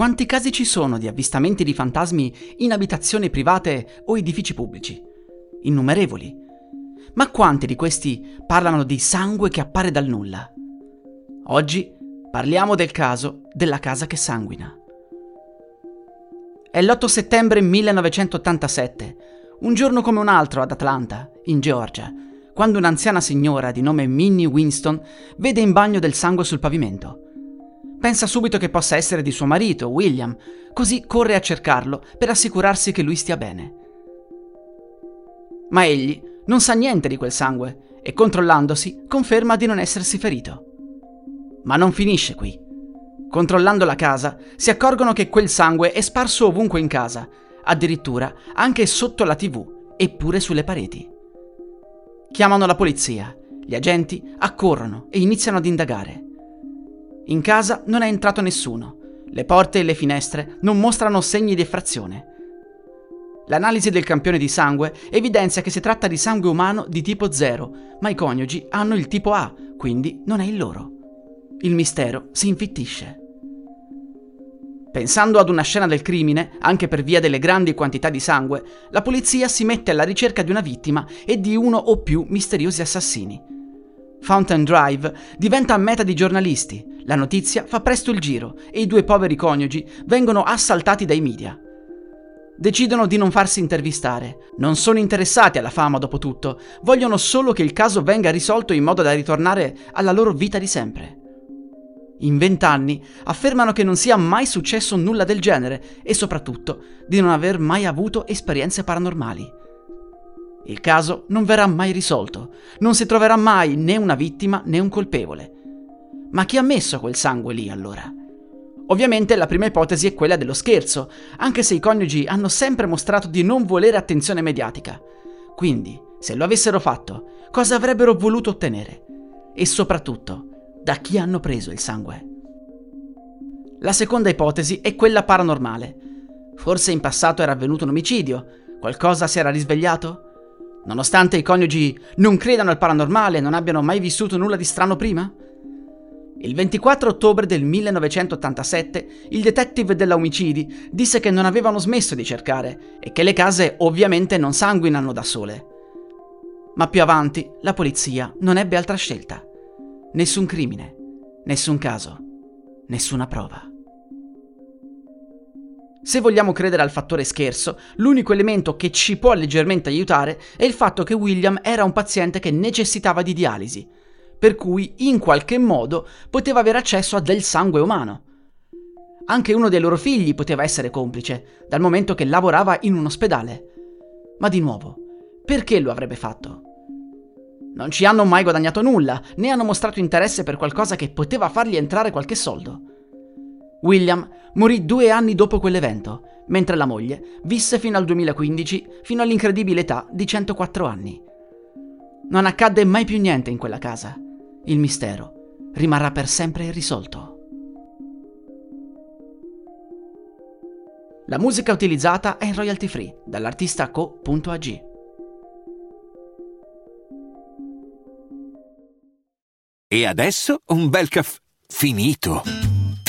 Quanti casi ci sono di avvistamenti di fantasmi in abitazioni private o edifici pubblici? Innumerevoli. Ma quanti di questi parlano di sangue che appare dal nulla? Oggi parliamo del caso della casa che sanguina. È l'8 settembre 1987, un giorno come un altro ad Atlanta, in Georgia, quando un'anziana signora di nome Minnie Winston vede in bagno del sangue sul pavimento. Pensa subito che possa essere di suo marito, William, così corre a cercarlo per assicurarsi che lui stia bene. Ma egli non sa niente di quel sangue e controllandosi conferma di non essersi ferito. Ma non finisce qui. Controllando la casa si accorgono che quel sangue è sparso ovunque in casa, addirittura anche sotto la tv e pure sulle pareti. Chiamano la polizia, gli agenti accorrono e iniziano ad indagare. In casa non è entrato nessuno. Le porte e le finestre non mostrano segni di effrazione. L'analisi del campione di sangue evidenzia che si tratta di sangue umano di tipo 0, ma i coniugi hanno il tipo A, quindi non è il loro. Il mistero si infittisce. Pensando ad una scena del crimine, anche per via delle grandi quantità di sangue, la polizia si mette alla ricerca di una vittima e di uno o più misteriosi assassini. Fountain Drive diventa meta di giornalisti, la notizia fa presto il giro e i due poveri coniugi vengono assaltati dai media. Decidono di non farsi intervistare, non sono interessati alla fama dopo tutto, vogliono solo che il caso venga risolto in modo da ritornare alla loro vita di sempre. In vent'anni affermano che non sia mai successo nulla del genere e soprattutto di non aver mai avuto esperienze paranormali. Il caso non verrà mai risolto, non si troverà mai né una vittima né un colpevole. Ma chi ha messo quel sangue lì allora? Ovviamente la prima ipotesi è quella dello scherzo, anche se i coniugi hanno sempre mostrato di non volere attenzione mediatica. Quindi, se lo avessero fatto, cosa avrebbero voluto ottenere? E soprattutto, da chi hanno preso il sangue? La seconda ipotesi è quella paranormale. Forse in passato era avvenuto un omicidio, qualcosa si era risvegliato? Nonostante i coniugi non credano al paranormale e non abbiano mai vissuto nulla di strano prima? Il 24 ottobre del 1987 il detective della omicidi disse che non avevano smesso di cercare e che le case ovviamente non sanguinano da sole. Ma più avanti la polizia non ebbe altra scelta. Nessun crimine, nessun caso, nessuna prova. Se vogliamo credere al fattore scherzo, l'unico elemento che ci può leggermente aiutare è il fatto che William era un paziente che necessitava di dialisi per cui in qualche modo poteva avere accesso a del sangue umano. Anche uno dei loro figli poteva essere complice, dal momento che lavorava in un ospedale. Ma di nuovo, perché lo avrebbe fatto? Non ci hanno mai guadagnato nulla, né hanno mostrato interesse per qualcosa che poteva fargli entrare qualche soldo. William morì due anni dopo quell'evento, mentre la moglie visse fino al 2015, fino all'incredibile età di 104 anni. Non accadde mai più niente in quella casa il mistero rimarrà per sempre irrisolto. La musica utilizzata è in royalty free dall'artista co.ag. E adesso un bel caffè finito.